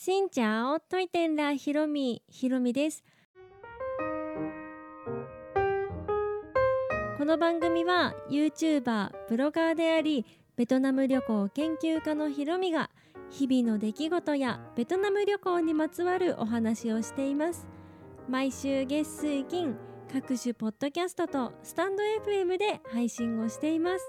しんちゃおといてんらひろみひろみです。この番組は YouTuber ブロガーでありベトナム旅行研究家のひろみが日々の出来事やベトナム旅行にまつわるお話をしています。毎週月水金各種ポッドキャストとスタンド FM で配信をしています。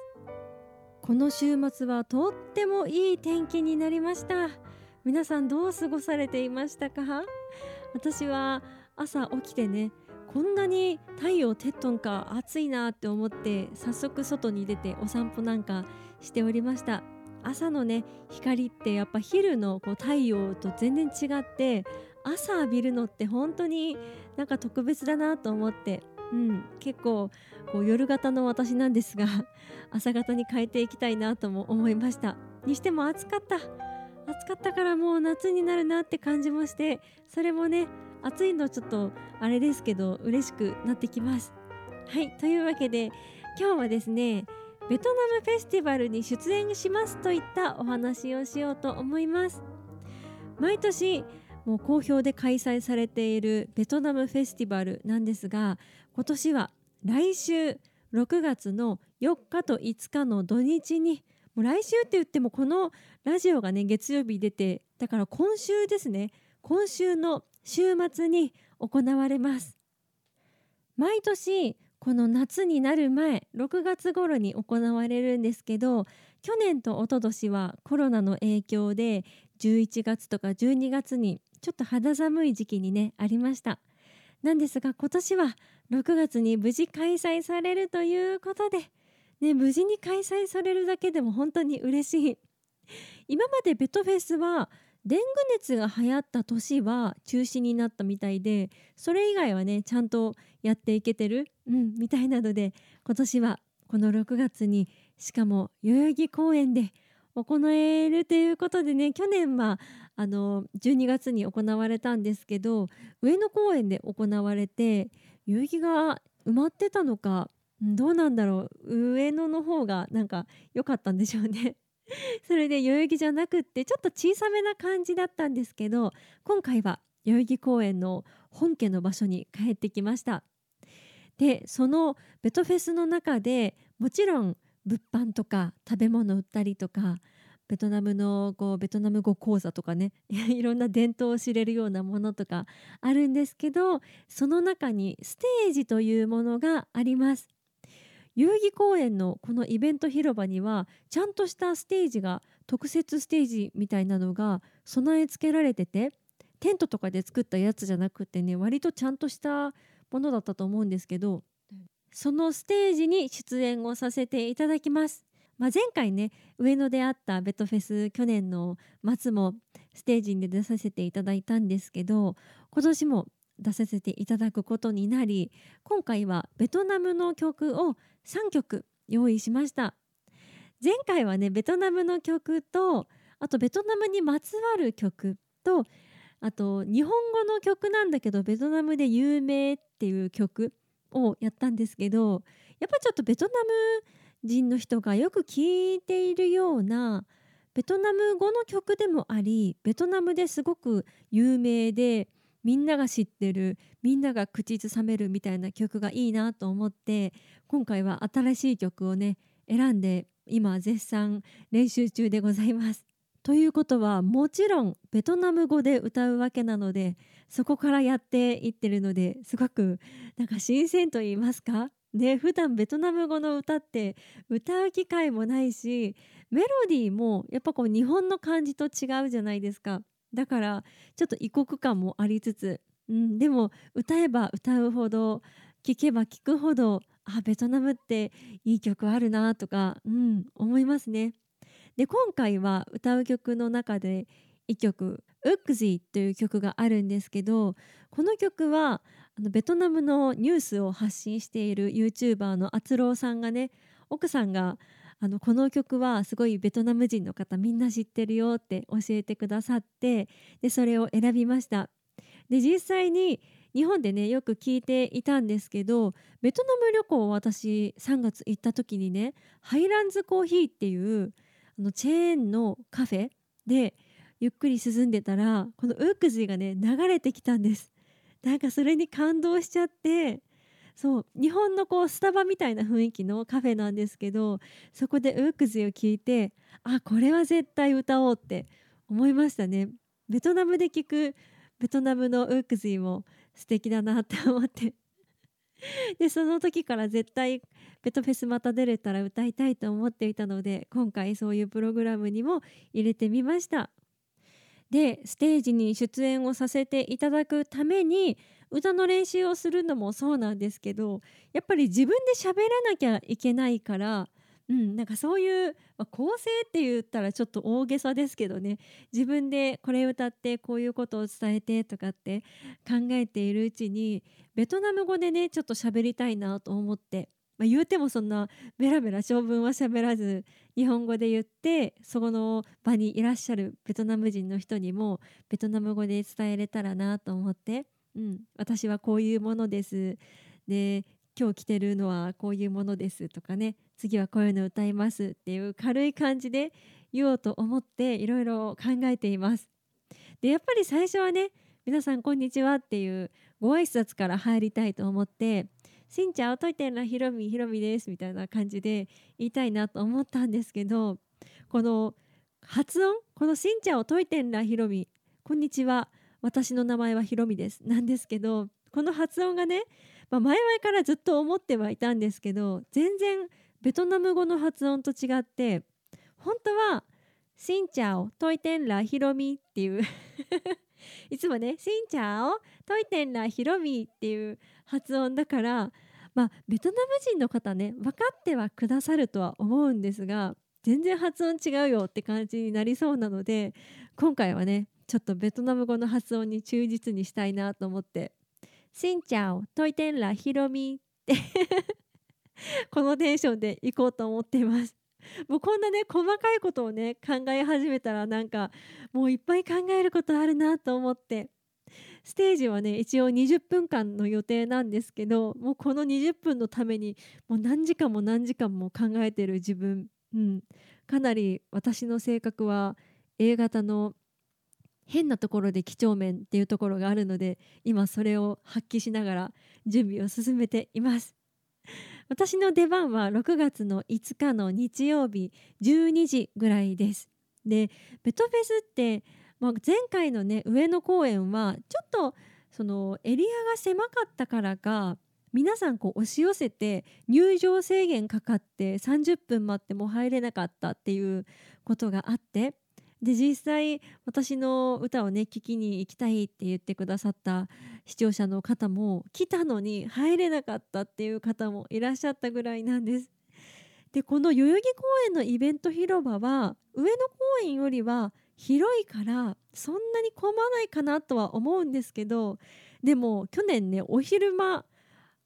この週末はとってもいい天気になりました。皆さんどう過ごされていましたか？私は朝起きてねこんなに太陽テッドンか暑いなって思って早速外に出てお散歩なんかしておりました。朝のね光ってやっぱ昼のこう太陽と全然違って朝浴びるのって本当になんか特別だなと思って、うん、結構こう夜型の私なんですが朝型に変えていきたいなとも思いました。にしても暑かった。暑かったからもう夏になるなって感じもしてそれもね暑いのちょっとあれですけど嬉しくなってきます。はいというわけで今日はですねベトナムフェスティバルに出演しますといったお話をしようと思います。毎年もう好評で開催されているベトナムフェスティバルなんですが今年は来週6月の4日と5日の土日にもう来週って言ってもこのラジオがね月曜日出てだから今週ですね今週の週末に行われます。毎年この夏になる前6月頃に行われるんですけど去年と一昨年はコロナの影響で11月とか12月にちょっと肌寒い時期にねありました。なんですが今年は6月に無事開催されるということで、ね、無事に開催されるだけでも本当に嬉しい。今までベトフェスはデング熱が流行った年は中止になったみたいでそれ以外はねちゃんとやっていけてる、うん、みたいなので今年はこの6月にしかも代々木公園で行えるということでね去年はあの12月に行われたんですけど上野公園で行われて代々木が埋まってたのかどうなんだろう。上野の方がなんか良かったんでしょうね。それで代々木じゃなくってちょっと小さめな感じだったんですけど今回は代々木公園の本家の場所に帰ってきました。でそのベトフェスの中でもちろん物販とか食べ物売ったりとかベトナムのこうベトナム語講座とかね いろんな伝統を知れるようなものとかあるんですけどその中にステージというものがあります。遊戯公園のこのイベント広場にはちゃんとしたステージが特設ステージみたいなのが備え付けられててテントとかで作ったやつじゃなくてね割とちゃんとしたものだったと思うんですけどそのステージに出演をさせていただきます。まあ、前回ね上野であったベトフェス去年の末もステージに出させていただいたんですけど今年も出させていただくことになり今回はベトナムの曲を3曲用意しました。前回はねベトナムの曲とあとベトナムにまつわる曲とあと日本語の曲なんだけどベトナムで有名っていう曲をやったんですけどやっぱちょっとベトナム人の人がよく聴いているようなベトナム語の曲でもありベトナムですごく有名でみんなが知ってるみんなが口ずさめるみたいな曲がいいなと思って今回は新しい曲をね選んで今絶賛練習中でございます。ということはもちろんベトナム語で歌うわけなのでそこからやっていってるのですごくなんか新鮮と言いますか？ね普段ベトナム語の歌って歌う機会もないしメロディーもやっぱこう日本の感じと違うじゃないですかだからちょっと異国感もありつつ、うん、でも歌えば歌うほど聴けば聴くほどあベトナムっていい曲あるなとか、うん、思いますね。で今回は歌う曲の中で1曲「ウックジー」という曲があるんですけどこの曲はあのベトナムのニュースを発信している YouTuber のあつろうさんがね奥さんがあのこの曲はすごいベトナム人の方みんな知ってるよって教えてくださってでそれを選びました。で実際に日本でねよく聞いていたんですけどベトナム旅行を私3月行った時にねハイランズコーヒーっていうあのチェーンのカフェでゆっくり進んでたらこのウークズイがね流れてきたんです。なんかそれに感動しちゃってそう日本のこうスタバみたいな雰囲気のカフェなんですけどそこでウークズを聞いてあこれは絶対歌おうって思いましたね。ベトナムで聞くベトナムのウークズイも素敵だなって思って。でその時から絶対ベトフェスまた出れたら歌いたいと思っていたので今回そういうプログラムにも入れてみました。でステージに出演をさせていただくために歌の練習をするのもそうなんですけどやっぱり自分で喋らなきゃいけないからうん、なんかそういう、まあ、構成って言ったらちょっと大げさですけどね自分でこれ歌ってこういうことを伝えてとかって考えているうちにベトナム語でねちょっと喋りたいなと思って、まあ、言うてもそんなベラベラ長文は喋らず日本語で言ってそこの場にいらっしゃるベトナム人の人にもベトナム語で伝えれたらなと思って、うん、私はこういうものです。で今日着てるのはこういうものですとかね。次はこういうの歌いますっていう軽い感じで言おうと思っていろいろ考えています。でやっぱり最初はね皆さんこんにちはっていうご挨拶から入りたいと思って「しんちゃんおといてんらひろみひろみです」みたいな感じで言いたいなと思ったんですけどこの発音この「しんちゃんおといてんらひろみこんにちは私の名前はひろみです」なんですけどこの発音がねまあ、前々からずっと思ってはいたんですけど全然ベトナム語の発音と違って本当は「シンチャオトイテンラヒロミ」っていういつもね「シンチャオトイテンラヒロミ」っていう発音だからまあベトナム人の方ね分かってはくださるとは思うんですが全然発音違うよって感じになりそうなので今回はねちょっとベトナム語の発音に忠実にしたいなと思ってしんちゃんトイテンラヒロミって このテンションで行こうと思っています。もうこんなね細かいことをね考え始めたらなんかもういっぱい考えることあるなと思って。ステージはね一応20分間の予定なんですけどもうこの20分のためにもう何時間も何時間も考えてる自分、うん、かなり私の性格は A 型の変なところで几帳面っていうところがあるので今それを発揮しながら準備を進めています。私の出番は6月の5日の日曜日12時ぐらいです。でベトフェスって、まあ、前回のね上野公園はちょっとそのエリアが狭かったからか皆さんこう押し寄せて入場制限かかって30分待っても入れなかったっていうことがあってで実際私の歌をね聴きに行きたいって言ってくださった視聴者の方も来たのに入れなかったっていう方もいらっしゃったぐらいなんです。でこの代々木公園のイベント広場は上野公園よりは広いからそんなに混まないかなとは思うんですけどでも去年ねお昼間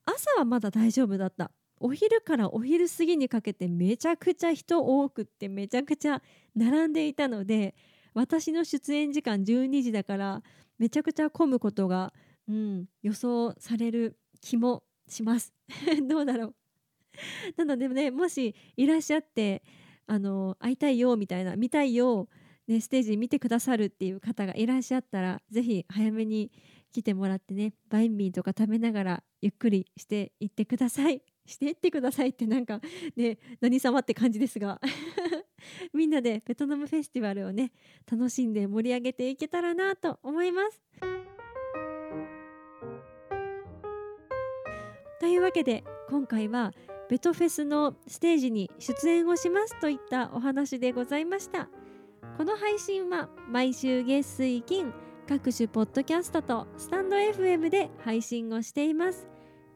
朝はまだ大丈夫だったお昼からお昼過ぎにかけてめちゃくちゃ人多くってめちゃくちゃ並んでいたので私の出演時間12時だからめちゃくちゃ混むことが、うん、予想される気もします どうだろうなのでねもしいらっしゃってあの会いたいよみたいな見たいよ、ね、ステージ見てくださるっていう方がいらっしゃったらぜひ早めに来てもらってねバインミーとか食べながらゆっくりしていってください。していってくださいってなんかね何様って感じですが。みんなでベトナムフェスティバルをね楽しんで盛り上げていけたらなと思います。というわけで今回はベトフェスのステージに出演をしますといったお話でございました。この配信は毎週月水金各種ポッドキャストとスタンド FM で配信をしています。